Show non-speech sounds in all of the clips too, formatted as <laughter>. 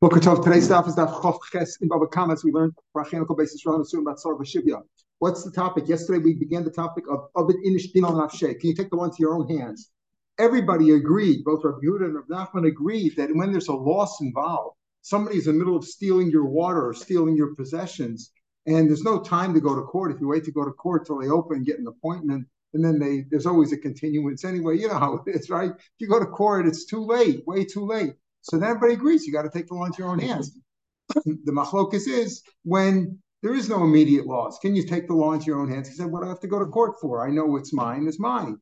Boker. Today's stuff is Daf Chof Ches in Baba Kamas. We learned Rachenical basis Ron soon about Sarva Shivya. What's the topic? Yesterday we began the topic of Abed Inish Din al Nafshe. Can you take the one to your own hands? Everybody agreed, both Rabbi Yehuda and Rabbi Nachman agreed that when there's a loss involved, somebody's in the middle of stealing your water or stealing your possessions, and there's no time to go to court. If you wait to go to court till they open, get an appointment, and then they there's always a continuance anyway. You know how it is, right? If you go to court, it's too late, way too late. So then everybody agrees you got to take the law into your own hands. <clears throat> the machlokus is when there is no immediate loss. Can you take the law into your own hands? He said, What do I have to go to court for? I know it's mine, it's mine.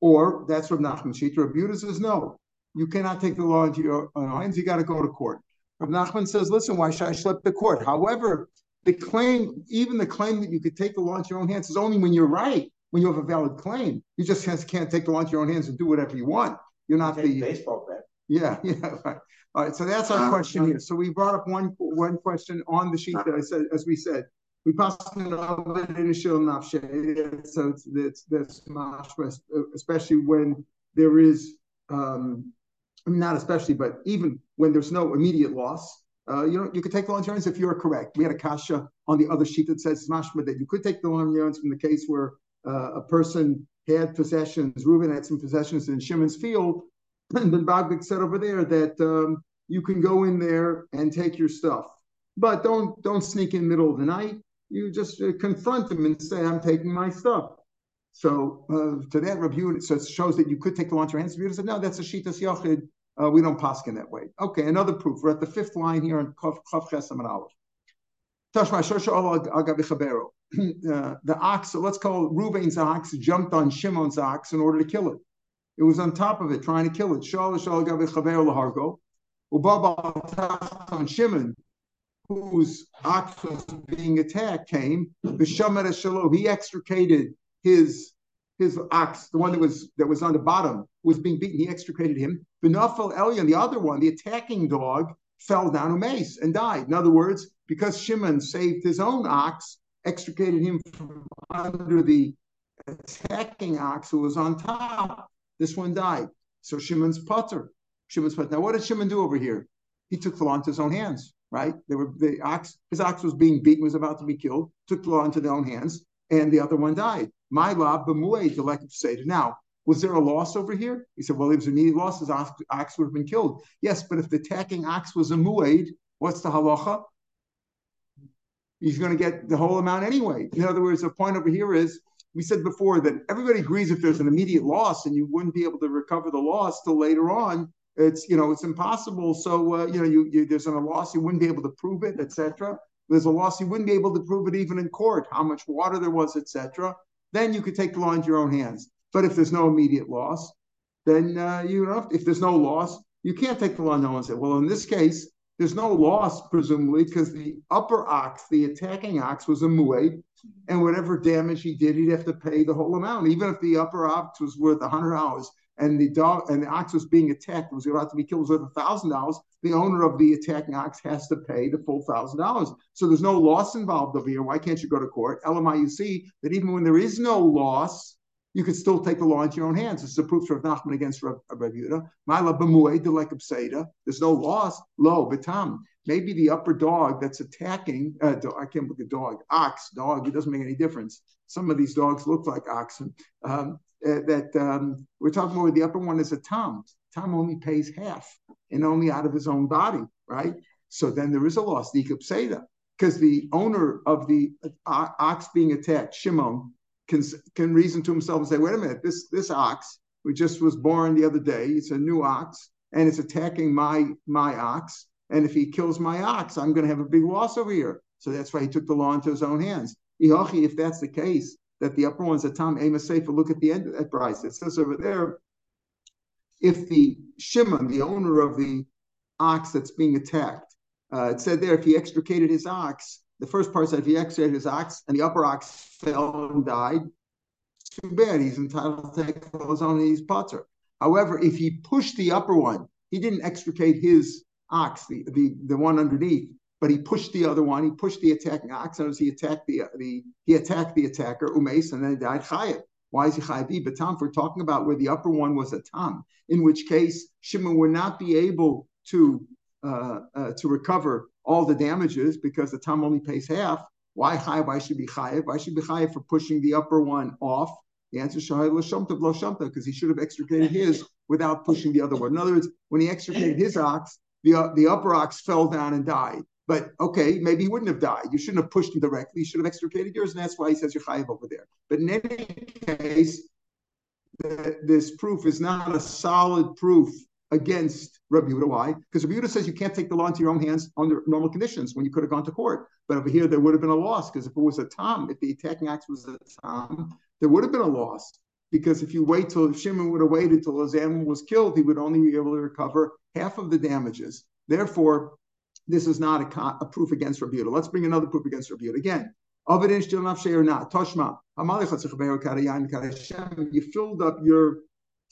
Or that's what Nachman Shita. Rabbi says, No, you cannot take the law into your own hands. You got to go to court. Rabbi Nachman says, Listen, why should I schlep the court? However, the claim, even the claim that you could take the law into your own hands, is only when you're right, when you have a valid claim. You just can't take the law into your own hands and do whatever you want. You're not the baseball. Yeah, <laughs> yeah. Right. All right. So that's our question here. So we brought up one one question on the sheet that I said, as we said, we possibly know initial nafshe. So it's that's that's especially when there is, um, I mean, not especially, but even when there's no immediate loss. Uh, you know, you could take the insurance if you're correct. We had a kasha on the other sheet that says mashma that you could take the insurance from the case where uh, a person had possessions. Reuben had some possessions in Shimon's field, Ben Bag Bag said over there that um, you can go in there and take your stuff, but don't don't sneak in middle of the night. You just uh, confront them and say, "I'm taking my stuff." So uh, to that review, so it shows that you could take the launch your hands. Review said, "No, that's a shitas yachid. Uh, we don't pass in that way." Okay, another proof. We're at the fifth line here on Chav Chesam and Aleph. Tashma Shosha <clears throat> uh, The ox, so let's call it ox, jumped on Shimon's ox in order to kill it. It was on top of it, trying to kill it. Ubaba on Shimon, whose ox was being attacked, came. He extricated his his ox, the one that was that was on the bottom, was being beaten. He extricated him. Benafel Elion, the other one, the attacking dog, fell down a mace and died. In other words, because Shimon saved his own ox, extricated him from under the attacking ox who was on top, this one died. So Shimon's potter. Shimon's potter. Now, what did Shimon do over here? He took the law into his own hands, right? They were the ox, his ox was being beaten, was about to be killed, took the law into their own hands, and the other one died. My law, b'muay, the say Now, was there a loss over here? He said, well, if there was an immediate loss, his ox, ox, would have been killed. Yes, but if the attacking ox was a muaid, what's the halacha? He's going to get the whole amount anyway. In other words, the point over here is we said before that everybody agrees if there's an immediate loss and you wouldn't be able to recover the loss till later on, it's you know it's impossible. So uh, you know you, you, there's a loss you wouldn't be able to prove it, etc. There's a loss you wouldn't be able to prove it even in court, how much water there was, etc. Then you could take the law into your own hands. But if there's no immediate loss, then uh, you know if there's no loss, you can't take the law into your own hands. Well, in this case, there's no loss, presumably, because the upper ox, the attacking ox, was a muay, and whatever damage he did, he'd have to pay the whole amount, even if the upper ox was worth hundred dollars and the dog and the ox was being attacked, was about to be killed, was worth thousand dollars. The owner of the attacking ox has to pay the full thousand dollars. So there's no loss involved over here. Why can't you go to court? LMI, you see that even when there is no loss, you could still take the law into your own hands. This is a proof for Nachman against Rav, Yehuda. B'muay There's no loss. Lo betam. Maybe the upper dog that's attacking. Uh, I can't look at dog. Ox, dog. It doesn't make any difference. Some of these dogs look like oxen. Um, uh, that um, we're talking about. The upper one is a tom. Tom only pays half, and only out of his own body, right? So then there is a loss. The because the owner of the uh, ox being attacked, Shimon, can can reason to himself and say, wait a minute, this this ox who just was born the other day, it's a new ox, and it's attacking my my ox. And if he kills my ox, I'm going to have a big loss over here. So that's why he took the law into his own hands. If that's the case, that the upper one's a Tom Amos Sefer, look at the end of that price. It says over there, if the Shimon, the owner of the ox that's being attacked, uh, it said there, if he extricated his ox, the first part said if he extricated his ox and the upper ox fell and died, too bad. He's entitled to take his own his putter. However, if he pushed the upper one, he didn't extricate his ox, the, the, the one underneath, but he pushed the other one. He pushed the attacking ox, as he attacked the the he attacked the attacker umes, and then he died chayet. Why is he chayav? But Tom, we're talking about where the upper one was a tom, in which case Shimon would not be able to uh, uh, to recover all the damages because the Tom only pays half. Why high? Why should be high? Why should be high for pushing the upper one off? The answer is because he should have extricated his without pushing the other one. In other words, when he extricated his ox, the, the upper ox fell down and died. But okay, maybe he wouldn't have died. You shouldn't have pushed him directly. You should have extricated yours, and that's why he says you're chayiv over there. But in any case, this proof is not a solid proof against Rabbi Yehuda. Why? Because Rabbi Yehuda says you can't take the law into your own hands under normal conditions when you could have gone to court. But over here, there would have been a loss because if it was a tom, if the attacking axe was a tom, there would have been a loss. Because if you wait till Shimon would have waited till his animal was killed, he would only be able to recover half of the damages. Therefore, this is not a, a proof against Rabbi Yehuda. Let's bring another proof against Rabbi Yehuda again. Or not? Toshma. You filled up your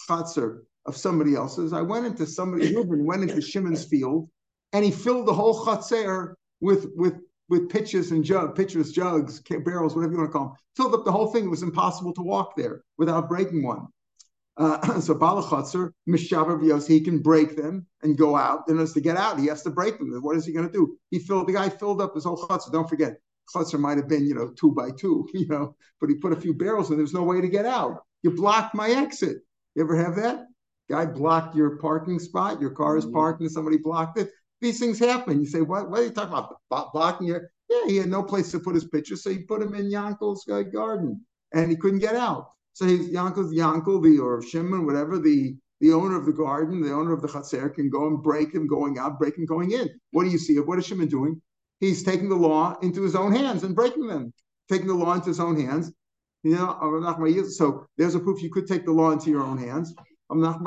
chatzar of somebody else's. I went into somebody, Reuben went into Shimon's field, and he filled the whole chatzar with with with pitchers and jug, pitchers, jugs, barrels, whatever you want to call them. Filled up the whole thing. It was impossible to walk there without breaking one. Uh, <clears throat> so balachatzer mishaber v'yos, he can break them and go out. And as to get out, he has to break them. What is he going to do? He filled the guy filled up his whole chutzner. Don't forget, chutzner might have been you know two by two, <laughs> you know, but he put a few barrels and there's no way to get out. You blocked my exit. You ever have that? Guy blocked your parking spot. Your car is mm-hmm. parked and somebody blocked it. These things happen. You say, what? What are you talking about? Blocking your? Yeah, he had no place to put his picture, so he put him in Yankel's uh, garden, and he couldn't get out. So he's Yankel's Yankel, the or Shimon, whatever the the owner of the garden, the owner of the chaser, can go and break him going out, break him going in. What do you see? What is Shimon doing? He's taking the law into his own hands and breaking them, taking the law into his own hands. You know, so there's a proof you could take the law into your own hands. No,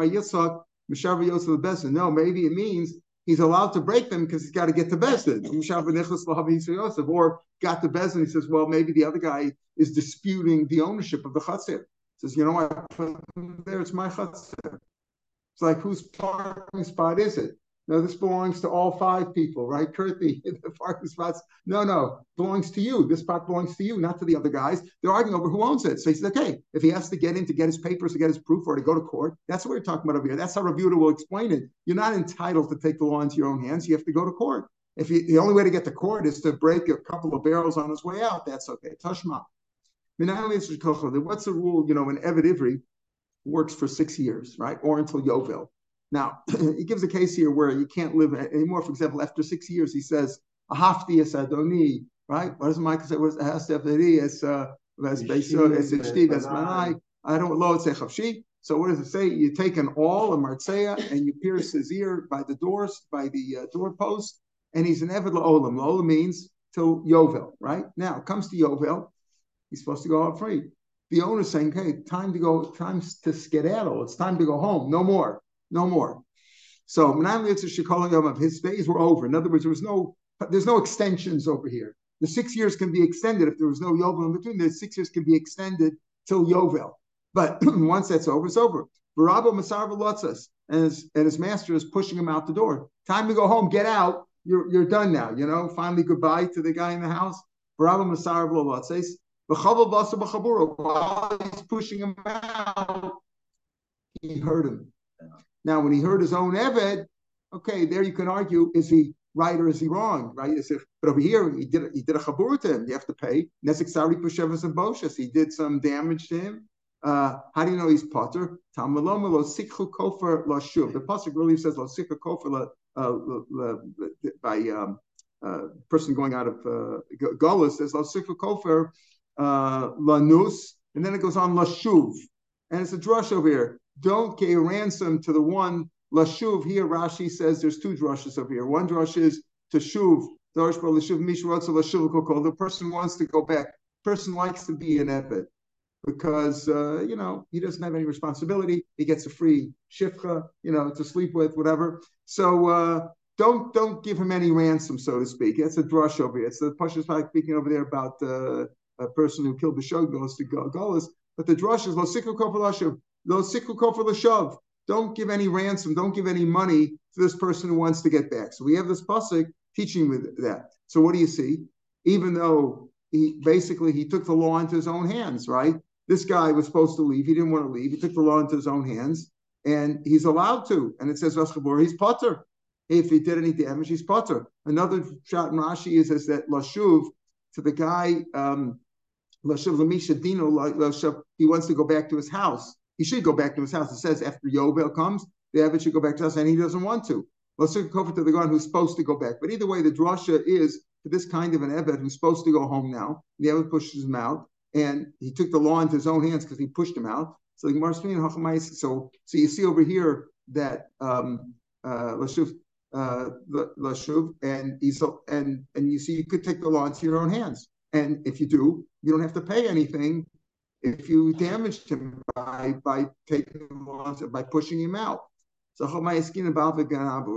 maybe it means he's allowed to break them because he's got to get to Bezdin. Or got to Bezdin, he says, well, maybe the other guy is disputing the ownership of the chatzir. Says, you know what, there, it's my chatzir. It's like, whose parking spot is it? No, this belongs to all five people, right? Kurt, the, <laughs> the parking spots. No, no, belongs to you. This spot belongs to you, not to the other guys. They're arguing over who owns it. So he says, okay, if he has to get in to get his papers, to get his proof, or to go to court, that's what we're talking about over here. That's how Yehuda will explain it. You're not entitled to take the law into your own hands. You have to go to court. If you, the only way to get to court is to break a couple of barrels on his way out, that's okay. Tashma. What's the rule? You know, when Evid Ivri works for six years, right, or until Yovel. Now, <clears throat> he gives a case here where you can't live anymore. For example, after six years, he says, Ahafti es Adoni, right? What does Michael say? What's Ahafti es uh, es Beiso, es Ichti, es Manai? I don't lo it's Chavshi. So what does it say? You take an awl, a martzea, and you pierce his ear by the doors, by the uh, doorpost, and he's an Eved La'olam. La'olam means till Yovel, right? Now, comes to Yovel, he's supposed to go out free. The owner's saying, hey, time to go, time to skedaddle. It's time to go home. No more no more. So his days were over. In other words, there was no there's no extensions over here. The six years can be extended if there was no Yovel in between. The six years can be extended till Yovel. But <clears throat> once that's over, it's over. Barabba Masarva Lotzas, and his and his master is pushing him out the door. Time to go home, get out. You're you're done now. You know, finally goodbye to the guy in the house. Barabba Masarva Lotzas. While he's pushing him out, he heard him. Now, when he heard his own Eved, okay, there you can argue, is he right or is he wrong, right? But over here, he did he did a chabur to him. You have to pay. Nesek Sari pushevas and boshas. He did some damage to him. Uh, how do you know he's potter? Tamalom lo sikhu kofer lo shuv. The pasuk really says lo sikhu kofer uh, by um, uh, person going out of uh, says lo sikhu kofer uh, la nus, and then it goes on la shuv, and it's a drush over here don't pay ransom to the one lashuv. Here Rashi says there's two drushes over here. One drush is to shuv. The person wants to go back. Person likes to be an ebed because uh, you know he doesn't have any responsibility. He gets a free shifcha, you know, to sleep with, whatever. So uh, don't don't give him any ransom, so to speak. It's a drush over here. It's the Pashas speaking over there about uh, a person who killed the shog goes to Golas. But the drush is lo sikhu Don't give any ransom. Don't give any money to this person who wants to get back. So we have this pasuk teaching with that. So what do you see? Even though he basically he took the law into his own hands, right? This guy was supposed to leave. He didn't want to leave. He took the law into his own hands, and he's allowed to. And it says Raschabur, he's potter. if he did any damage, he's potter. Another shot in Rashi is, is that Lashuv to the guy, um, Lashuv Lamisha Dino, he wants to go back to his house. He should go back to his house. It says after Yovel comes, the Evid should go back to us, and he doesn't want to. Let's look over to the guy who's supposed to go back. But either way, the drasha is for this kind of an Eved who's supposed to go home now. The Eved pushes him out, and he took the law into his own hands because he pushed him out. So the so so you see over here that um uh Lashuv uh Lashuv and he's and and you see you could take the law into your own hands. And if you do, you don't have to pay anything if you damaged him by by taking the law by pushing him out. So we're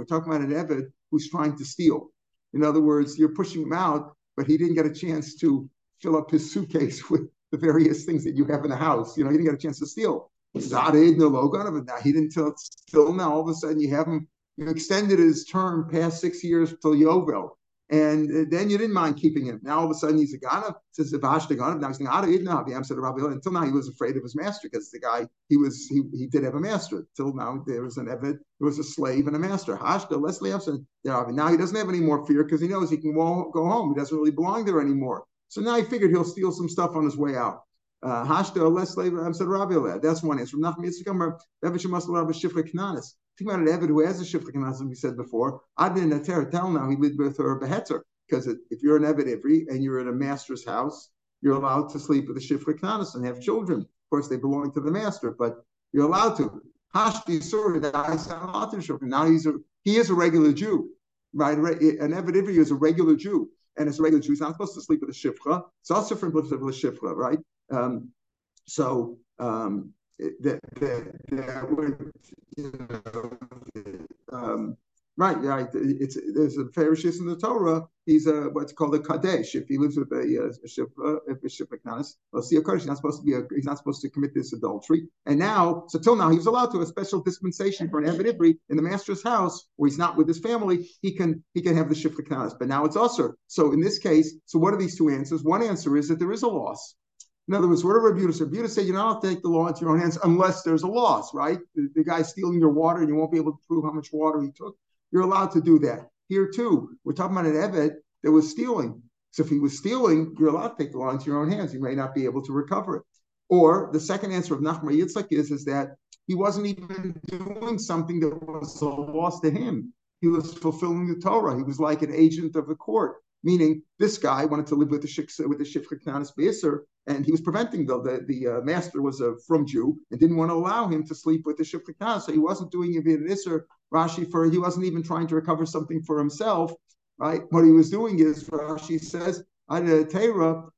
talking about an Eved who's trying to steal. In other words, you're pushing him out, but he didn't get a chance to fill up his suitcase <laughs> with the various things that you have in the house. You know, he didn't get a chance to steal. Now he didn't till still now. All of a sudden, you have him. You extended his term past six years till Yovel. And then you didn't mind keeping him. Now all of a sudden he's a Ganav. Says Vash the thinking, Until now he was afraid of his master because the guy he was he, he did have a master. Till now there was an Evid, there was a slave and a master. Hashda Leslie Epson. Now he doesn't have any more fear because he knows he can go home. He doesn't really belong there anymore. So now he figured he'll steal some stuff on his way out. Uh, Hashda Leslie Epson Rabbi That's one answer. Nachman Yitzchak, Rabbi Shifra Knanis. Think about an Evid who has a shifra as we said before. Adin Ater, tell now he lived with her behetzer. Because if you're an Evid Ivri and you're in a master's house, you're allowed to sleep with a shifra knanis and have children. Of course, they belong to the master, but you're allowed to. Hashti Surah, that I sound Latin Shifra. now he's a he is a regular Jew, right? An Evid Ivri is a regular Jew, and as a regular Jew, he's not supposed to sleep with a shifra. It's also from the shifra, right? Um, so um, that that that would you know um, right right it's there's a Pharisee in the Torah he's a what's called a kadesh if he lives with a, a if a shipra well see a kadesh he's not supposed to be a he's not supposed to commit this adultery. And now so till now he was allowed to have a special dispensation for an Ivri in the master's house where he's not with his family he can he can have the shipra but now it's usher so in this case so what are these two answers? One answer is that there is a loss in other words, whatever said, Rebuta said you're not to take the law into your own hands unless there's a loss, right? The, the guy's stealing your water and you won't be able to prove how much water he took. You're allowed to do that. Here too, we're talking about an Evet that was stealing. So if he was stealing, you're allowed to take the law into your own hands. You may not be able to recover it. Or the second answer of Nachman Yitzchak is, is that he wasn't even doing something that was a loss to him. He was fulfilling the Torah. He was like an agent of the court meaning this guy wanted to live with the shiksa with the shifra knanis beiser, and he was preventing the the, the uh, master was a from Jew and didn't want to allow him to sleep with the shifra knanis, so he wasn't doing it in Isser Rashi for he wasn't even trying to recover something for himself, right? What he was doing is Rashi says. Isura,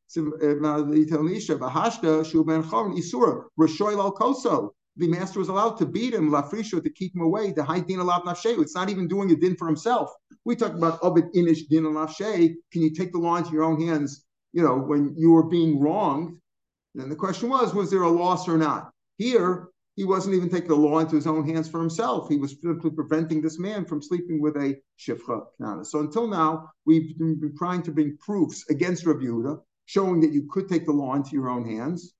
al Koso, the master was allowed to beat him, lafrisho, to keep him away, the high din alav nafshe. It's not even doing a din for himself. We talk about obit inish din nafshe. Can you take the law into your own hands, you know, when you were being wronged? And the question was, was there a loss or not? Here, he wasn't even taking the law into his own hands for himself. He was simply preventing this man from sleeping with a shifcha knana. So until now, we've been trying to bring proofs against Rabbi Yehuda, showing that you could take the law into your own hands.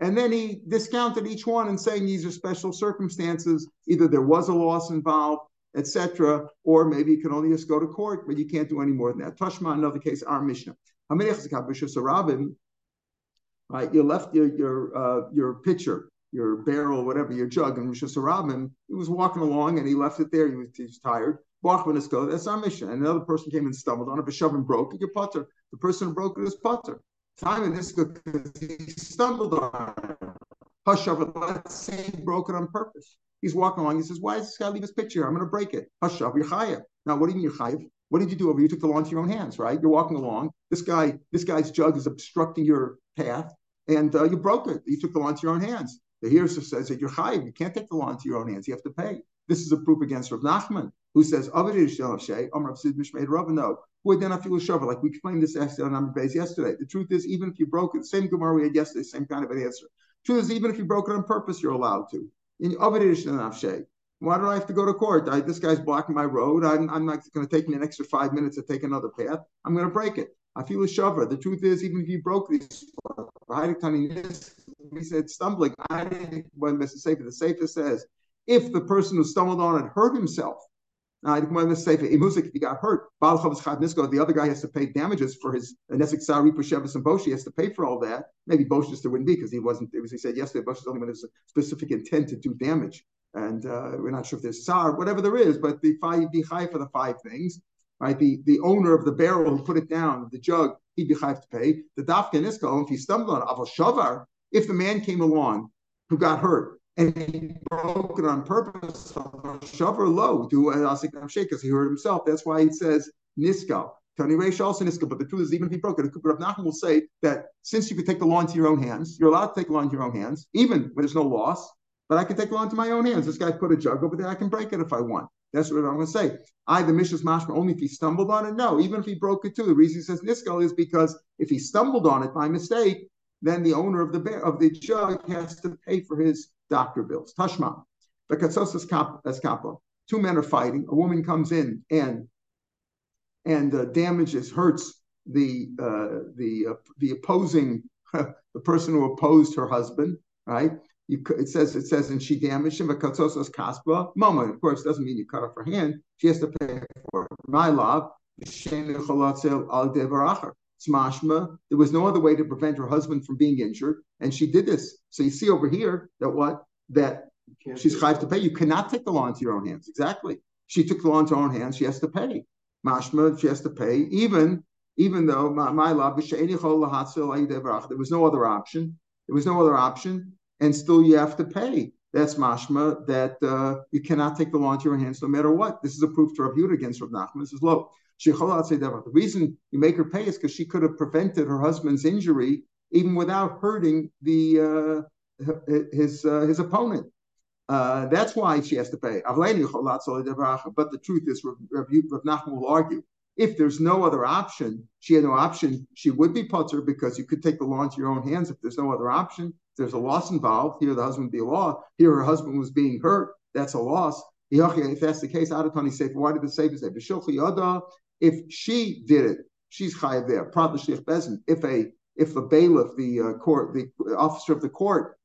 And then he discounted each one and saying these are special circumstances. Either there was a loss involved, etc., or maybe you can only just go to court, but you can't do any more than that. Tashma, another case, our Mishnah. Right, you left your your uh, your pitcher, your barrel, whatever, your jug, and Rosh Hashanah, he was walking along and he left it there. He was, he was tired. That's our mission. And another person came and stumbled on it, but and broke it, your putter. The person who broke it is putter. This is because he stumbled on. Hush over, let's say he broke it on purpose. He's walking along. He says, Why does this guy leave his picture? I'm going to break it. Hush over, you're chayiv. Now, what do you mean you're chayiv? What did you do over? You took the law into your own hands, right? You're walking along. This guy, this guy's jug is obstructing your path, and uh, you broke it. You took the law into your own hands. The here says that you're chayiv. You can't take the law into your own hands. You have to pay. This is a proof against Rav Nachman, who says, No, Then I feel a shover. like we explained this on number base yesterday. The truth is, even if you broke it, same Gemara we had yesterday, same kind of an answer. Truth is, even if you broke it on purpose, you're allowed to. In why do I have to go to court? I, this guy's blocking my road. I'm, I'm not going to take me an extra five minutes to take another path. I'm going to break it. I feel a shover. The truth is, even if you broke these, he said stumbling. I didn't. When Mr. Sefer, the Sefer says if the person who stumbled on it hurt himself, Uh, if he got hurt, the other guy has to pay damages for his necessary Pushevis and Bosch. He has to pay for all that. Maybe Bosch just wouldn't be because he wasn't, as he said yesterday, Bosch is only when there's a specific intent to do damage. And uh, we're not sure if there's SAR, whatever there is, but the five be high for the five things. Right, the, the owner of the barrel who put it down, the jug, he'd be high to pay. The dafka nisko, if he stumbled on aval shavar, if the man came along who got hurt and he broke it on purpose. Shavar low to Asikam Sheikh because he hurt himself. That's why he says Niska. Tony Reish also Niska. But the truth is, even if he broke it, Rav Nachman will say that since you could take the law into your own hands, you're allowed to take the law into your own hands, even when there's no loss. But I can take the law into my own hands. This guy put a jug over there. I can break it if I want. That's what I'm going to say. I, the Mishas Mashma, only if he stumbled on it? No, even if he broke it too. The reason he says Niskal is because if he stumbled on it by mistake, then the owner of the bear, of the jug has to pay for his doctor bills. Tashma. as kappa. Two men are fighting. A woman comes in and and uh, damages, hurts the uh, the uh, the opposing <laughs> the person who opposed her husband. Right. You, it says it says and she damaged him. But katsosas kaspa mama. Of course, doesn't mean you cut off her hand. She has to pay for it. My love. Smashma, there was no other way to prevent her husband from being injured, and she did this. So you see over here that what that she's chayv to pay. You cannot take the law into your own hands. Exactly. She took the law into her own hands. She has to pay. Mashma, she has to pay, even even though my love there was no other option. There was no other option, and still you have to pay. That's mashma that uh, you cannot take the law into your hands no matter what. This is a proof to Rav Yehuda against Rav Nachman. This is low. The reason you make her pay is because she could have prevented her husband's injury even without hurting the uh, his uh, his opponent. Uh, that's why she has to pay. But the truth is, Rav, Nachman will argue if there's no other option, she had no option, she would be putter because you could take the law into your own hands if there's no other option. If there's a loss involved, here the husband would be a law, here her husband was being hurt, that's a loss. If that's the case, Adatani say, why did the Sefer say, if she did it, she's chayav there. Probably Prat bezin. If a if the bailiff, the uh, court, the officer of the court,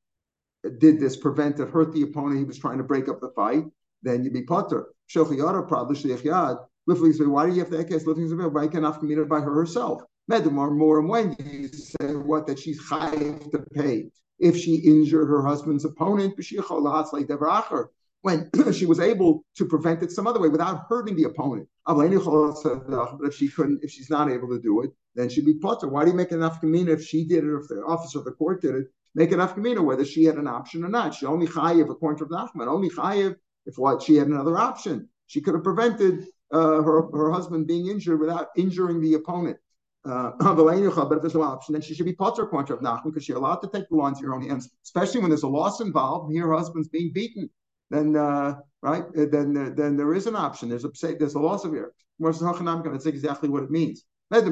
did this, prevented, hurt the opponent, he was trying to break up the fight, then you'd be potter. Shochiyada probably shliach Why do you have to ekes lifting Why can afkamina by her herself? Medamar more and when you say what that she's chayav to pay if she injured her husband's opponent, when <clears throat> she was able to prevent it some other way without hurting the opponent. But if she couldn't, if she's not able to do it, then she'd be potter. Why do you make an afkamina if she did it, or if the officer of the court did it? Make an afkamina whether she had an option or not. She only chayiv according to Nachman, only chayiv if what she had another option. She could have prevented uh, her, her husband being injured without injuring the opponent. Uh, <clears throat> but if there's no option, then she should be potter according to Nachman because she's allowed to take the law into her own hands, especially when there's a loss involved. Here, her husband's being beaten then uh, right, uh, then then there is an option. There's a there's a loss of here. That's exactly what it means. When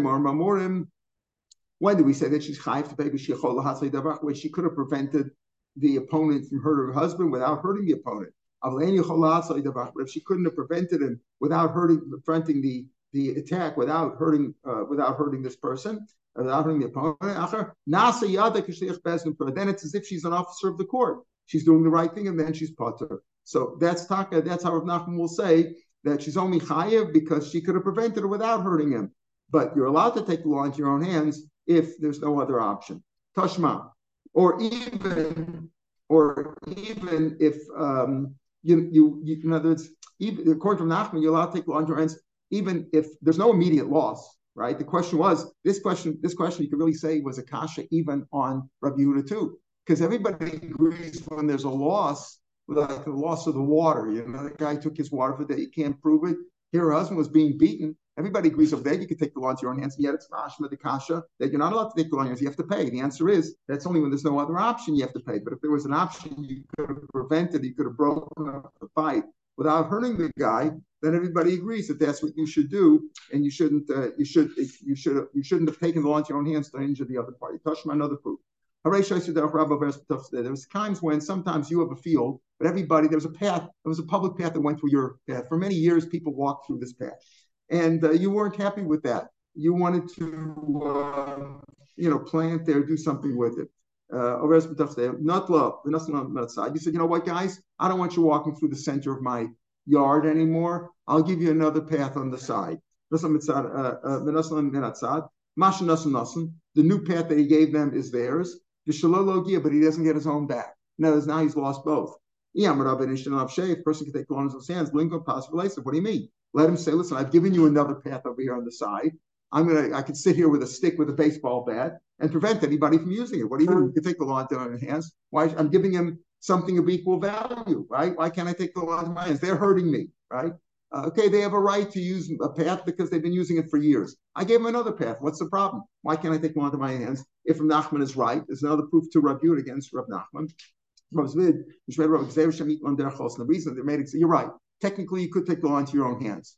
do we say that she's chayv to pay when she could have prevented the opponent from hurting her husband without hurting the opponent? But if she couldn't have prevented him without hurting, preventing the the attack without hurting uh, without hurting this person, without hurting the opponent, then it's as if she's an officer of the court. She's doing the right thing, and then she's potter. So that's taka. That's how Rav Nachman will say that she's only chayiv because she could have prevented it without hurting him. But you're allowed to take the law into your own hands if there's no other option. Tashma, or even, or even if um, you, you, you, in other words, even according to Nachman, you're allowed to take the law into your hands even if there's no immediate loss. Right. The question was this question. This question you could really say was a kasha even on Rabbi Yehuda too, because everybody agrees when there's a loss like the loss of the water. You know, the guy took his water for that. You can't prove it. Here, her husband was being beaten. Everybody agrees over there. You can take the law into your own hands. And yet it's mashma the kasha that you're not allowed to take the law in your hands. You have to pay. The answer is that's only when there's no other option you have to pay. But if there was an option, you could have prevented. You could have broken up the fight without hurting the guy. Then everybody agrees that that's what you should do, and you shouldn't. Uh, you should. You should. You shouldn't have taken the law into your own hands to injure the other party. Tashma another proof. There was times when sometimes you have a field, but everybody there was a path. There was a public path that went through your path. For many years, people walked through this path, and uh, you weren't happy with that. You wanted to, uh, you know, plant there, do something with it. Uh, not love, not side. You said, you know what, guys, I don't want you walking through the center of my yard anymore, I'll give you another path on the side. Uh, uh, the new path that he gave them is theirs. The but he doesn't get his own back. Now, now he's lost both. If person can take the law in his hands, blink on possible What do you mean? Let him say, listen, I've given you another path over here on the side. I'm gonna I could sit here with a stick with a baseball bat and prevent anybody from using it. What do you mean? You can take the law into my hands. Why I'm giving him something of equal value, right? Why can't I take the law into my hands? They're hurting me, right? Uh, okay, they have a right to use a path because they've been using it for years. I gave them another path. What's the problem? Why can't I take one into my hands? If Rav Nachman is right, there's another proof to Rav Yud against Rav Nachman. The reason they made it, you're right. Technically, you could take the law into your own hands.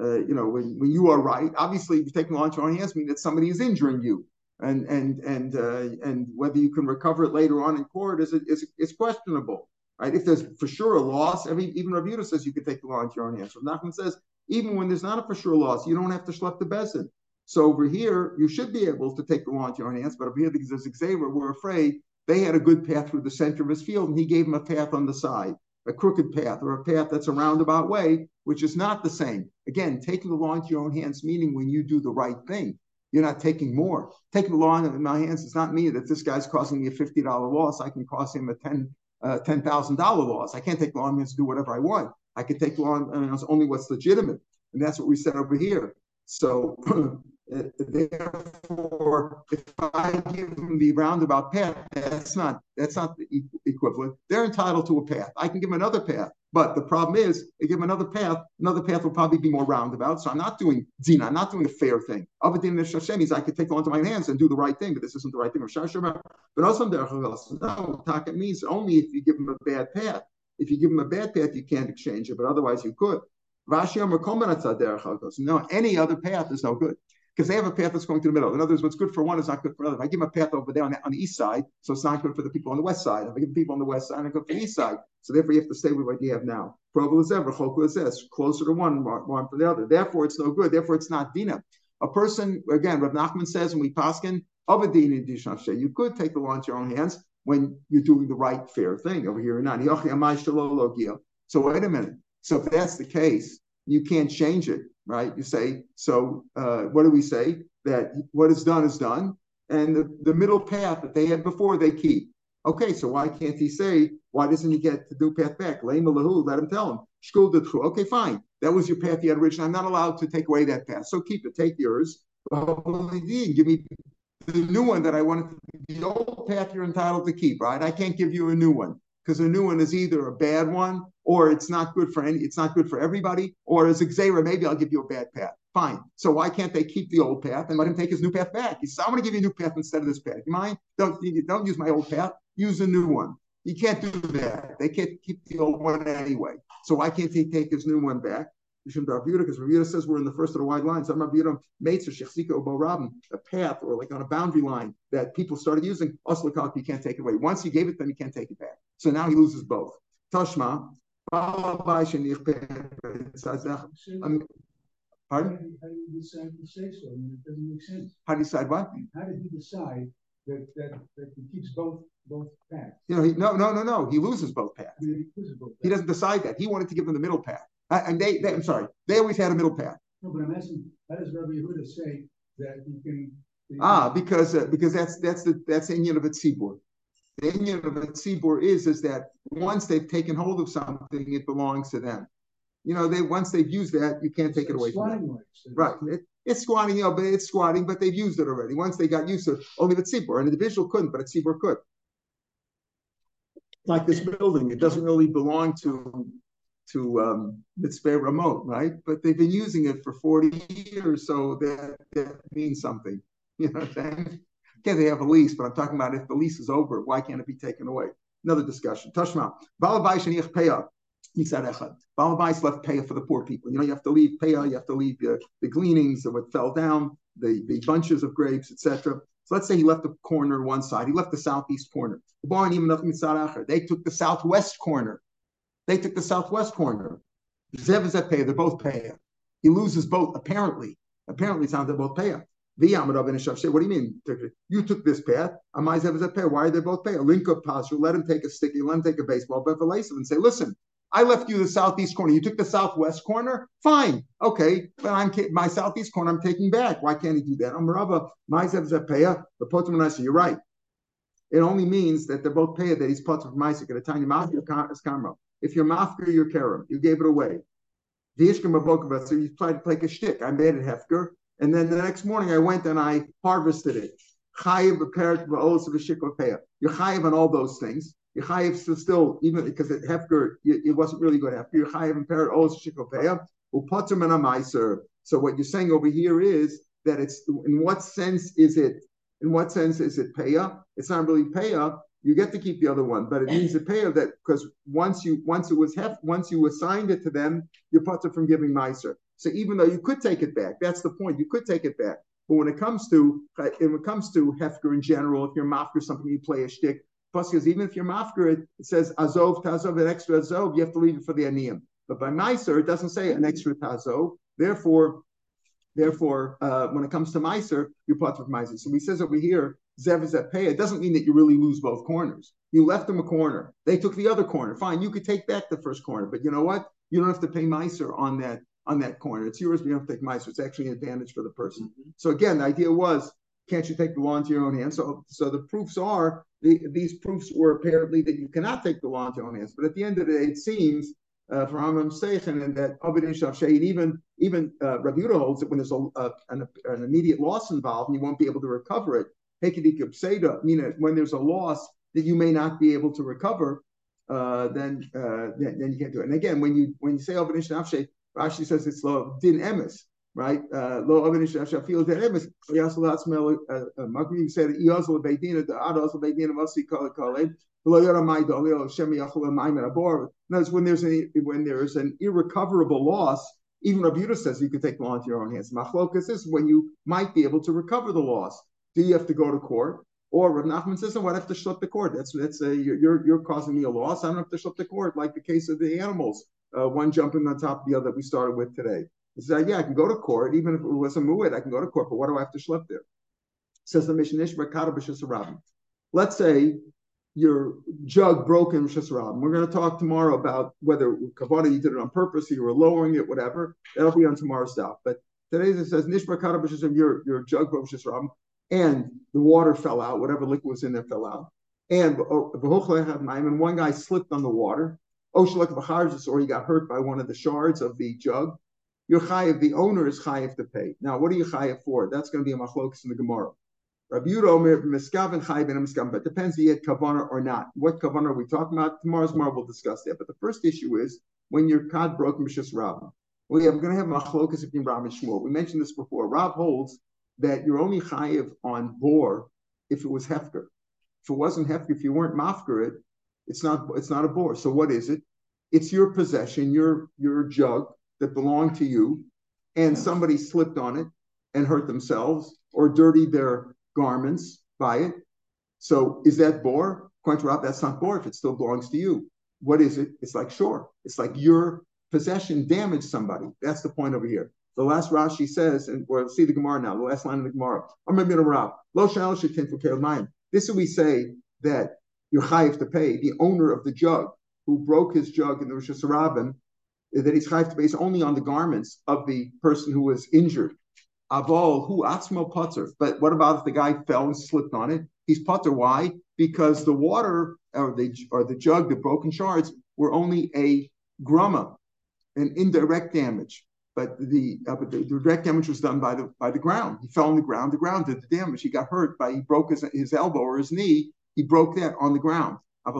Uh, you know, when, when you are right, obviously, if you're taking law into your own hands, means that somebody is injuring you, and and and uh, and whether you can recover it later on in court is is is questionable right? If there's for sure a loss, even Rav says you can take the law into your own hands. So Nachman says even when there's not a for sure loss, you don't have to schlep the bezin. So over here, you should be able to take the law into your own hands. But over here, because there's Xavier, we're afraid they had a good path through the center of his field, and he gave them a path on the side, a crooked path, or a path that's a roundabout way, which is not the same. Again, taking the law into your own hands, meaning when you do the right thing, you're not taking more. Taking the law in my hands does not mean that this guy's causing me a $50 loss. I can cause him a 10 uh, ten thousand dollar laws. I can't take law to do whatever I want. I can take law on only what's legitimate, and that's what we said over here. So <clears throat> therefore, if I give them the roundabout path, that's not that's not the equivalent. They're entitled to a path. I can give them another path, but the problem is, I give them another path. Another path will probably be more roundabout. So I'm not doing zina. I'm not doing a fair thing. Than the means I could take the law into my hands and do the right thing, but this isn't the right thing. But also, no, taka means only if you give them a bad path. If you give them a bad path, you can't exchange it, but otherwise you could. No, any other path is no good because they have a path that's going to the middle. In other words, what's good for one is not good for another. If I give them a path over there on the, on the east side, so it's not good for the people on the west side. If I give people on the west side, it's good for the east side. So therefore, you have to stay with what you have now. Probable is ever, is this, closer to one, one for the other. Therefore, it's no good. Therefore, it's not dina. A person, again, Rav Nachman says when we paskin of a din in you could take the law into your own hands when you're doing the right, fair thing. Over here, not. So wait a minute. So if that's the case, you can't change it right? You say, so uh, what do we say? That what is done is done, and the, the middle path that they had before they keep. Okay, so why can't he say, why doesn't he get the new path back? Let him tell him. School the true okay, fine. That was your path you had originally. I'm not allowed to take away that path. So keep it, take yours. Give me the new one that I wanted. The old path you're entitled to keep, right? I can't give you a new one because a new one is either a bad one or it's not good for any, it's not good for everybody, or as Xera, maybe I'll give you a bad path. Fine. So why can't they keep the old path and let him take his new path back? He says, I'm going to give you a new path instead of this path. You mind? Don't, don't use my old path. Use a new one. You can't do that. They can't keep the old one anyway. So why can't he take his new one back? Because Rav says we're in the first of the wide lines. Yehuda mates or Shechzika or a path or like on a boundary line that people started using. Oslakak, you can't take it away. Once you gave it, then you can't take it back. So now he loses both. Tashma, Pardon? How do you decide to say so? I mean, it doesn't make sense. How do you decide what? How did he decide that, that, that he keeps both both paths? You know, he, no, no, no, no. He loses both paths. He, both paths. he doesn't decide that. He wanted to give them the middle path. Uh, and they, they, I'm sorry, they always had a middle path. No, but I'm asking, how does Rabbi Yehuda say that you can? Ah, because uh, because that's that's the that's the Indian of a tzibur the Indian of a tzibur is is that once they've taken hold of something, it belongs to them. You know, they once they've used that, you can't take it away from them. Right. It, it's squatting, you know, but it's squatting, but they've used it already. Once they got used to it, only the tzibur, an individual couldn't, but a tzibur could. Like this building, it doesn't really belong to to um, Mitzvah remote, right? But they've been using it for 40 years, so that, that means something. You know what I'm saying? Okay, they have a lease, but I'm talking about if the lease is over, why can't it be taken away? Another discussion. Tashma. Balabais sheniach peya. Nisad echad. Balabais left peya for the poor people. You know, you have to leave peya, you have to leave uh, the gleanings of what fell down, the, the bunches of grapes, etc. So let's say he left the corner one side, he left the southeast corner. They took the southwest corner. They took the southwest corner. Zev is at pay. They're both pay. He loses both, apparently. Apparently, it sounds like both pay. What do you mean? You took this path. Amai Zev is a pair. Why are they both pair? Link up pasture. Let him take a sticky. Let him take a baseball bat for and say, listen, I left you the southeast corner. You took the southwest corner. Fine, okay, but I'm my southeast corner. I'm taking back. Why can't he do that? Amrava Maizev Zepeya ah, the Potem You're right. It only means that they're both payah that he's part of Maisik at a tiny mouth your kamra. If you're mafker, you're kerem. You gave it away. The Ishkim so you tried to play a shtick. I made it hefker, and then the next morning I went and I harvested it. You're chayiv on all those things. You're chayiv still, still even because it hefker, it wasn't really good hefker. You're chayiv and of shikl peah. Upotum and a meiser. So what you're saying over here is that it's in what sense is it in what sense is it payah? It's not really payah. You get to keep the other one, but it means a payah that because once you once it was hef, once you assigned it to them, you're put from giving miser. So even though you could take it back, that's the point. You could take it back. But when it comes to when it comes to hefker in general, if you're mafker something, you play a shtick. Plus, because even if you're mafker, it, it says azov tazov an extra azov, you have to leave it for the aniyim. But by miser, it doesn't say an extra tazov. Therefore, Therefore, uh, when it comes to Meiser, you're part of Meiser. So he says over here, Zev is at pay. It doesn't mean that you really lose both corners. You left them a corner. They took the other corner. Fine, you could take back the first corner, but you know what? You don't have to pay Meiser on that on that corner. It's yours, but you don't take to So It's actually an advantage for the person. Mm-hmm. So again, the idea was, can't you take the law into your own hands? So, so the proofs are the, these proofs were apparently that you cannot take the law into your own hands. But at the end of the day, it seems uh, for Hamam Seichen and that Abedin Shavshay, and even even uh, Rabbi Yehuda holds that when there's a, an, an, immediate loss involved and you won't be able to recover it, meaning when there's a loss that you may not be able to recover, uh, then, uh, then, then you can't do it. And again, when you when you say Abedin Shavshay, Rashi says it's lo din emes, right? Uh, lo Abedin Shavshay feel din emes. Yasal Hatzmel Makri said Iyazal Beidina the Ados Beidina Masi Kale Kale. Notice when there's an when there's an irrecoverable loss, even Rabbi says you could take the law into your own hands. Machlokas is when you might be able to recover the loss. Do you have to go to court? Or Rav Nachman says, "What have to shut the court? That's that's a, you're you're causing me a loss. I don't have to shut the court, like the case of the animals, uh, one jumping on top of the other that we started with today. He said, "Yeah, I can go to court, even if it was a mu'id, I can go to court, but what do I have to slip there?" Says the Mishnah Let's say your jug broke in Rosh We're going to talk tomorrow about whether Kavada you did it on purpose, you were lowering it, whatever. That'll be on tomorrow's stuff. But today it says Nishbar Kadabashim, your your jug broke Rosh and the water fell out, whatever liquid was in there fell out. And oh, and one guy slipped on the water. Oh, or he got hurt by one of the shards of the jug. Your chayiv, the owner is chayiv to pay. Now, what are you chayiv for? That's going to be a machlokas in the Gemara. Rabbi Yehuda Omer miskaven chayv and miskaven, but depends if he had kavana or not. What kavana are we talking about? Tomorrow's tomorrow we'll discuss that. But the first issue is when your kad broke mishas Rav. We are going to have machlokas between Rav and Shmuel. We mentioned this before. Rav holds that you're only chayiv on bor if it was hefker. If it wasn't hefker, if you weren't mafker it, it's not it's not a bor. So what is it? It's your possession, your your jug that belonged to you, and somebody slipped on it and hurt themselves or dirtied their garments by it. So is that bor? According to Rav, that's not bor if it still belongs to you. What is it? It's like sure. It's like your possession damaged somebody. That's the point over here. The last Rashi says, and we'll see the Gemara now, the last line of the Gemara. I'm going to Lo This is we say that you're chayiv to pay the owner of the jug who broke his jug in the Rosh Hashanah, that he's chayiv to pay only on the garments of the person who was injured. Avol who atzmo putter. But what about if the guy fell and slipped on it? He's putter. Why? Because the water or the or the jug, the broken shards, were only a grumma, an indirect damage. But the, uh, but the, the direct damage was done by the by the ground. He fell on the ground. The ground did the damage. He got hurt by he broke his, his elbow or his knee. He broke that on the ground. That's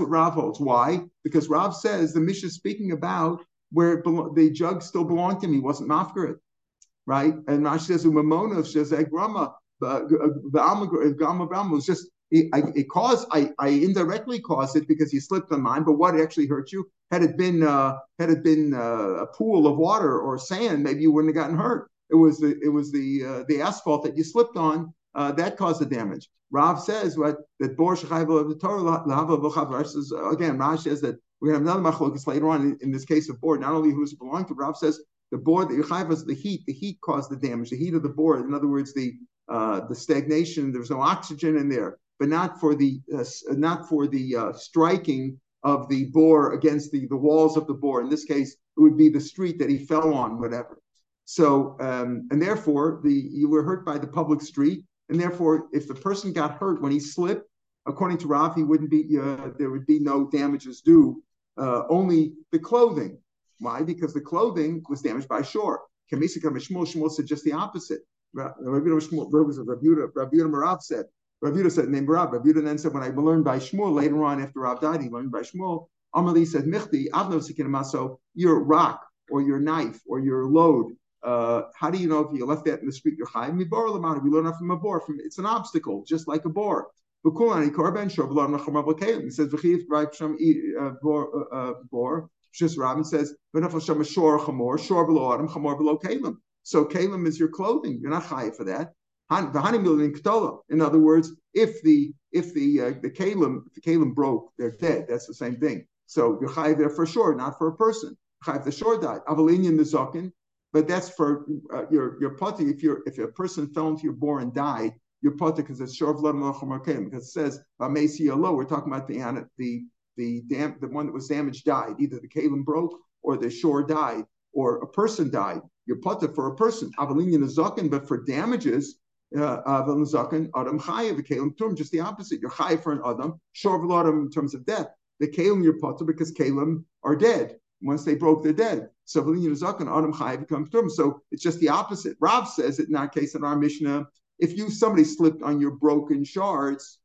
what Rav holds. Why? Because Rav says the Mishnah is speaking about where the jug still belonged to me, wasn't mafkarit, right? And Rashi says, "Umamonov says grama, the was just it, it, caused. I, I indirectly caused it because you slipped on mine. But what actually hurt you? Had it been uh, had it been uh, a pool of water or sand, maybe you wouldn't have gotten hurt. It was the it was the uh, the asphalt that you slipped on uh, that caused the damage. Rav says what that bor of the Torah again. Rav says that we're to have another machlokas later on in, in, this case of board. Not only who's belonging to, Rav says the board that Yechayiv is the heat. The heat caused the damage. The heat of the board. In other words, the uh, the stagnation. There was no oxygen in there. but not for the uh, not for the uh, striking of the bore against the the walls of the bore. In this case, it would be the street that he fell on, whatever. So um, and therefore the you were hurt by the public street, and therefore if the person got hurt when he slipped, according to Rav, he wouldn't be uh, there would be no damages due, uh, only the clothing. Why? Because the clothing was damaged by shore. Kamisika Shmuel Shmuel said just the opposite. Rabbi Marav said. Rabbi said, named Rav. Rabbi then said, when I learned by Shmuel later on after Rav died, he learned by Shmuel. Amali said, Michti, Avno Sikinamaso, your rock or your knife or your load. Uh, how do you know if you left that in the street? You're high. Mibar lamana. We learn that from a boar. From it's an obstacle, just like a boar. He says, "V'chiv right from uh, bor." Uh, Rabin says. So kalim is your clothing. You're not high for that. In other words, if the if the uh, the kalim the kalim broke, they're dead. That's the same thing. So you're chayiv there for sure, not for a person. Chayiv the shore died. Avalinian the but that's for uh, your your pati. If you're if a person fell into your bore and died, your pati because it's shor of because it says low. We're talking about the the the dam the one that was damaged died. Either the kalim broke or the shore died or a person died. You're pata for a person. Avalinian the but for damages uh, Adam Chayev, Kalim Tum, just the opposite. You're Chayev for an Adam, Shor Adam in terms of death. The Kalim you're Potter because Kalim are dead. Once they broke, they're dead. So. So it's just the opposite. Rav says it in our case in our Mishnah. If you somebody slipped on your broken shards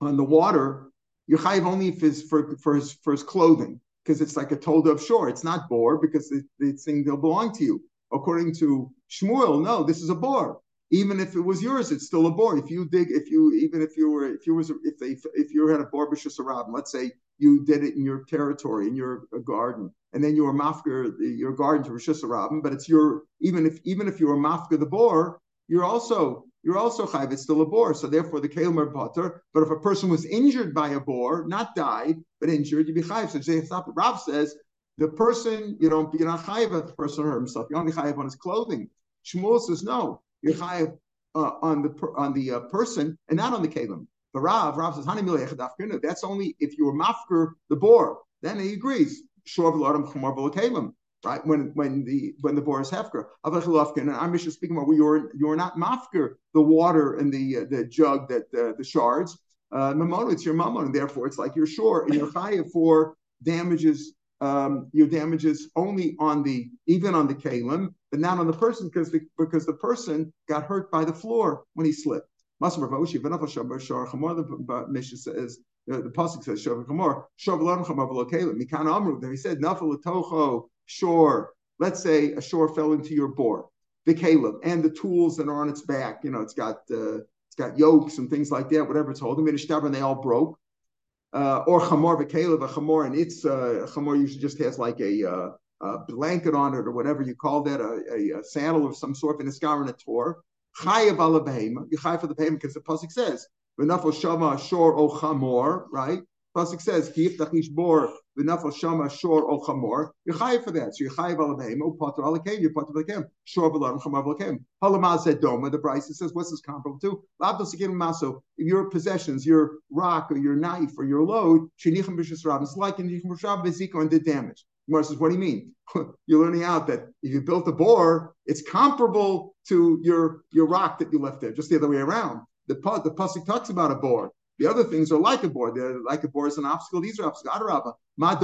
on the water, you're chayiv only if it's for, for his for his clothing because it's like a told of shore. It's not bore because the, the thing will belong to you. According to Shmuel, no, this is a bore even if it was yours, it's still a bore. If you dig, if you even if you were if you was if they if you had a bor b'shusarab, let's say you did it in your territory in your garden, and then you were mafker your garden to rishusarab, but it's your even if even if you were mafker the boar, you're also you're also chayv. It's still a boar, so therefore the kelmer butter. But if a person was injured by a boar, not died but injured, you'd be chayv. So Rav says the person you don't you're not chayv the person hurt himself. You only chayv on his clothing. Shmuel says no you're chayiv uh, on the on the uh, person and not on the kalim. The Rav, Rav says, that's only if you were mafker the bor. Then he agrees. Right when when the when the bor is hefker, and I'm just speaking about you're you're not mafker the water and the uh, the jug that uh, the shards. Uh, it's your mamon, and therefore it's like you're sure And you're chayiv for damages um, your damages only on the even on the kalim, but not on the person because the, because the person got hurt by the floor when he slipped. The Mishnah says the, the pasuk says shav chamor shav lam chamor v'lo kalim. Mikan amru. Then he said nafal tocho shore. Let's say a shore fell into your bore, the kalim and the tools that are on its back. You know, it's got uh, it's got yokes and things like that. Whatever it's holding, and they all broke uh, or chamor v'kelev, a chamor, and it's uh, chamor usually just has like a, uh, a, blanket on it or whatever you call that, a, a, a sandal of some sort, in a scar and a tor. Chayav ala behema, you chayav for the behema because the pasuk says v'nafal shama shor o chamor, right? Pasuk says ki yiftach bor v'nafal shama shor o chamor. You're chayav for that, so you're chayav ala behema, potter ala kem, you're potter ala kem, shor v'lam chamor kem. Halamaz said doma. The Brisa says what's this comparable to? Labdal sekim maso. Your possessions, your rock or your knife or your load, shenichim b'shus rab. It's like in shenichim b'shus rab v'zika and did damage. Gemara says, what do you mean? <laughs> You're learning out that if you built a bore, it's comparable to your your rock that you left there, just the other way around. The the pasuk talks about a bore. The other things are like a bore. They're like a bore is an obstacle. These are obstacles. Adarabba. Ma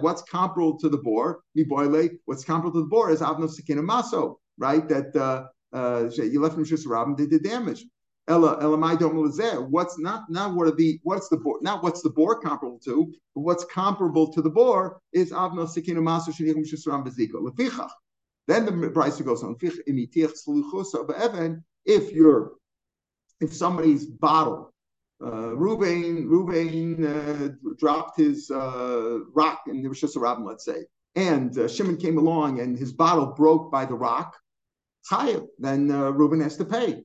What's comparable to the bore? Mi boile. What's comparable to the bore is avno sekina maso. Right. That uh, uh, you left from Shus Rabin, they did damage. Ella Elamai Domelazeh. What's not not what are the what's the bore not what's the bore comparable to, but what's comparable to the bore is avno shenichim Shus Rabin beziko lefichach. Then the Brisa goes on. If you're if somebody's bottle uh, Ruvain, uh, dropped his uh, rock and there was just a rabbin, let's say, and uh, Shimon came along and his bottle broke by the rock. Chayav, then uh, Reuben has to pay.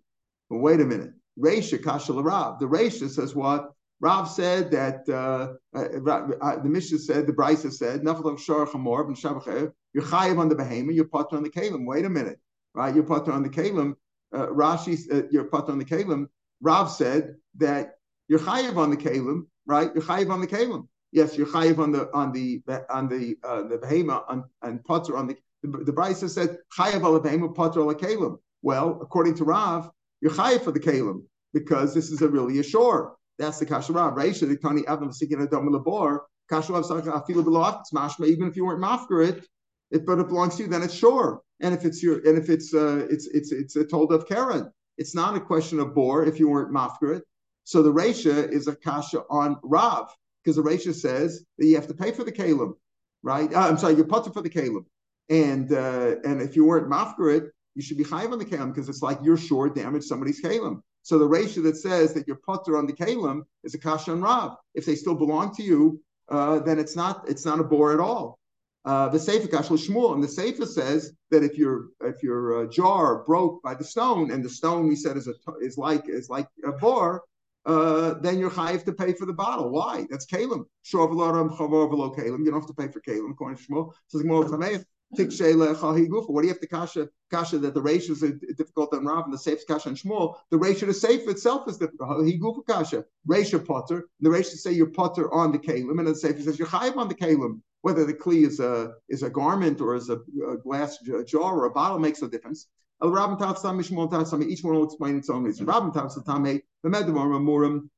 But wait a minute, Reisha Kashal Rav. The Reisha says what? Rav said that uh, uh, uh the Mishnah said, the Brisa said, Nafal Shor Chamor ben Shabachev, you're chayiv on the behema, you're potter on the kalim. Wait a minute, right? You're potter on the kalim. Uh, Rashi, uh, you're potter on the kalim. Rav said that you're chayiv on the kalim, right? You're chayiv on the kalim. Yes, you're chayiv on the on the on the uh, the behema on and potter on the the, the Brisa said chayiv al behema potter al kalim. Well, according to Rav, you're chayiv for the kalim because this is a really a shore. That's the kasha Rav. Reisha the tani avim sikin adam labor. Kasha Rav afilu below mashma. Even if you weren't mafker it, it but it belongs to you, then it's shore. And if it's your and if it's uh it's it's it's a told of Keren, it's not a question of bor if you weren't mafker it. So the Reisha is a kasha on Rav because the Reisha says that you have to pay for the kalim, right? Uh, I'm sorry, you're putter for the kalim, and uh, and if you weren't mafker you should be high on the kalim because it's like you're sure damage somebody's kalim. So the Reisha that says that you're putter on the kalim is a kasha on Rav. If they still belong to you, uh, then it's not it's not a bore at all. Uh, the Sefer Kashal Shmuel, and the Sefer says that if your if your uh, jar broke by the stone, and the stone we said is a is like is like a bore, uh, then you're chayiv to pay for the bottle. Why? That's kalim. Shor kalim. You don't have to pay for kalim. According to Shmuel, What do you have to kasha kasha that the ratio is uh, difficult on Rav and the safe kasha and Shmuel? The ratio to safe itself is difficult. He gufa kasha ratio potter. The ratio say you're potter on the kalim, and the safe says you're on the kalim. Whether the kli is a is a garment or is a, a glass jar or a bottle makes no difference. Each one will explain its own reason.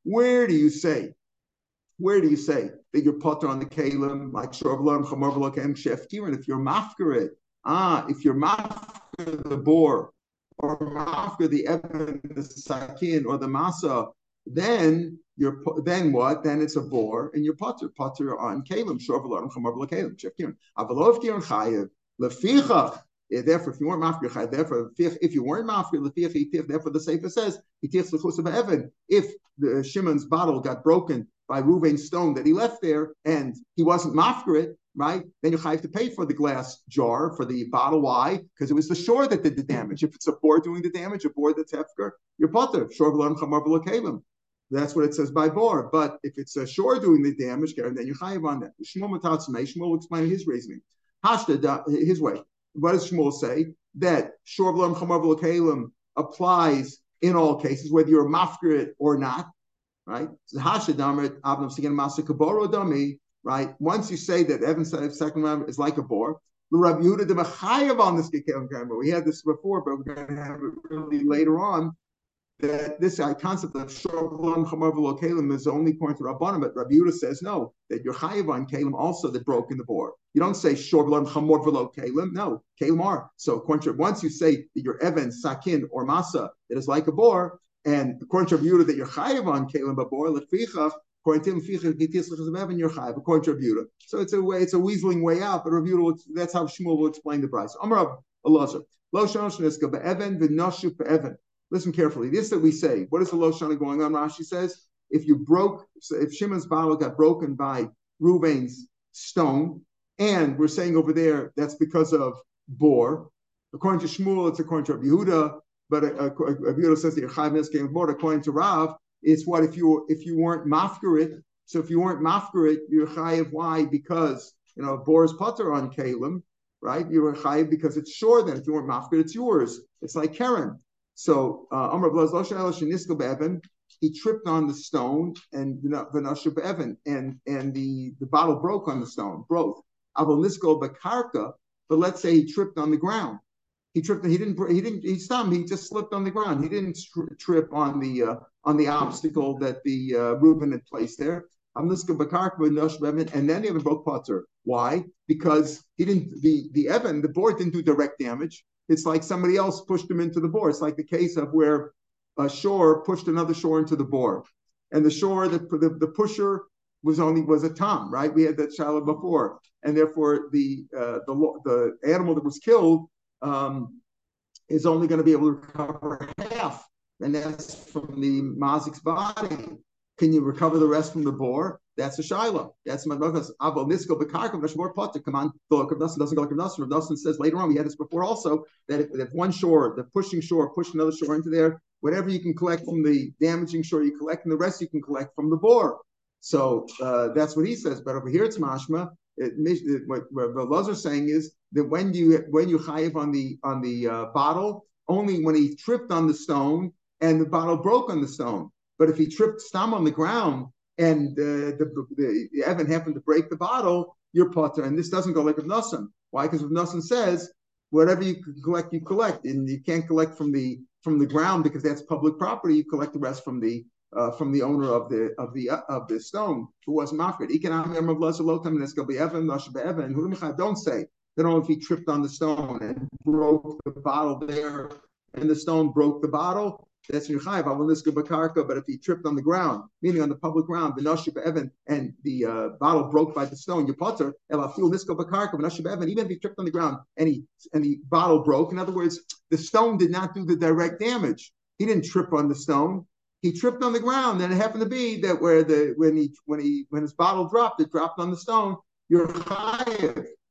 Where do you say? Where do you say that you're potter on the kalim like shorvlam chamorvlokem sheftir? And if you're mafker it, ah, if you're mafker the boar or mafker the evan, the sakin or the masa, then you're then what? Then it's a boar and you're potter potter on kalim shorvlam chamorvlokem sheftir. Avalov kirin chayev lefichach Therefore, if you weren't mafkir, therefore, if you weren't mafkir, therefore the Sefer says, if the Shimon's bottle got broken by Ruvain's stone that he left there and he wasn't mafkir it, right? Then you have to pay for the glass jar, for the bottle. Why? Because it was the shore that did the damage. If it's a board doing the damage, a board that's hefker, you're potter. Shore chamar That's what it says by bor. But if it's a shore doing the damage, then you chayiv on that. Shmuel Shmuel will explain his reasoning. Hashda, his way what does Shmuel say? That Shor B'lam Chamar applies in all cases, whether you're mafkir or not, right? Right? Once you say that Evan said second round is like a bore, Rabbi this We had this before, but we're going to have it really later on that this concept of Sholam Chamav Kalim is only point to Rabbanim, but Rabbi Yehuda says no, that you're Chayiv on Kalim also that broke in the board. You don't say Sholam Chamor Velo Kalim, no, Kalim are. So once you say that you're Evan, Sakin, or Masa, it is like a boar, and according to Yehuda that you're Chayiv on Kalim, but boar, Lefichach, according to him, you're Chayiv, according to Yehuda. So it's a way, it's a weaseling way out, but Yehuda, that's how Shmuel will explain the price. Amar Allah, Lo Shanosh Niska, Be'evan, V'noshu Be'evan. Listen carefully. This that we say, what is the Loshana going on? Rashi says, if you broke, if Shimon's bottle got broken by Ruvain's stone, and we're saying over there that's because of bor. According to Shmuel, it's according to Yehuda, but uh, uh, says that your chayv came bor. According to Rav, it's what if you if you weren't mafkarit. So if you weren't mafkarit, you're chayiv. Why? Because you know bor's putter on kalim, right? You're chayiv because it's sure. Then if you weren't mafkarit, it's yours. It's like Keren. So uh, Amr Be'evan, he tripped on the stone and Vanasha Be'evan, and and the, the bottle broke on the stone, broke. Avol Nisko Bekarka, but let's say he tripped on the ground. He tripped. He didn't. He didn't. He stopped. He just slipped on the ground. He didn't trip on the uh, on the obstacle that the uh, Reuben had placed there. And then he even broke potter. Why? Because he didn't. The the Evan, the board didn't do direct damage. It's like somebody else pushed him into the bore. It's like the case of where a shore pushed another shore into the bore, and the shore, the, the, the pusher was only was a tom, right? We had that shallow before, and therefore the uh, the the animal that was killed um, is only going to be able to recover half, and that's from the mazik's body. Can you recover the rest from the boar? That's a shiloh. That's my because avo nisko bekarkav nashmor potter. Come on, the look of doesn't go like Rav Nassan says later on. We had this before also that if, if one shore, the pushing shore, push another shore into there, whatever you can collect from the damaging shore, you collect, and the rest you can collect from the boar. So uh, that's what he says. But over here it's mashma. It, what, what Lazar is saying is that when you when you chayiv on the on the uh, bottle, only when he tripped on the stone and the bottle broke on the stone. But if he tripped stam on the ground and uh, the, the, the Evan happened to break the bottle, you're potter. And this doesn't go like Nassan. Why? Because Nassan says whatever you collect, you collect, and you can't collect from the from the ground because that's public property. You collect the rest from the uh, from the owner of the of the uh, of the stone who was mafred. Don't say that only if he tripped on the stone and broke the bottle there, and the stone broke the bottle, that's your chayiv. bakarka. But if he tripped on the ground, meaning on the public ground, the evan, and the uh, bottle broke by the stone, your potter elafil niska bakarka evan. Even if he tripped on the ground and he and the bottle broke, in other words, the stone did not do the direct damage. He didn't trip on the stone. He tripped on the ground, and it happened to be that where the when he when he when his bottle dropped, it dropped on the stone. You're.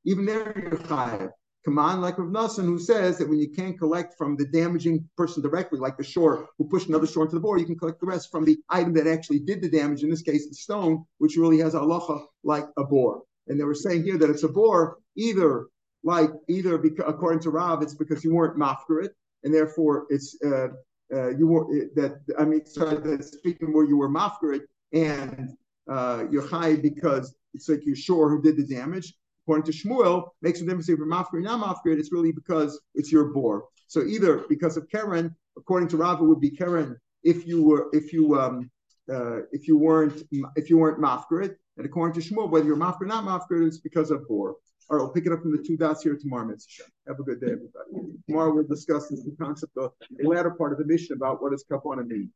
Even there, you're chayiv. Come on, like Rav Nassan, who says that when you can't collect from the damaging person directly, like the shore who pushed another shore into the bore, you can collect the rest from the item that actually did the damage, in this case, the stone, which really has halacha like a bore. And they were saying here that it's a bore either like either because according to Rav, it's because you weren't mafkarit, and therefore it's uh, uh, you were that I mean, sorry, that speaking where you were mafkarit and uh, you're high because it's like you're sure who did the damage, according to Shmuel, makes a difference if you're mafkir or not mafkir. It's really because it's your bore. So either because of Keren, according to Rav, it would be Keren if you were if you um uh, if you weren't if you weren't mafkir, and according to Shmuel, whether you're mafkir or not mafkir, it's because of bore. All right, we'll pick it up from the two dots here tomorrow, Mitzvah. Have a good day, everybody. Tomorrow we'll discuss the concept of the latter part of the Mishnah about what does kapana mean.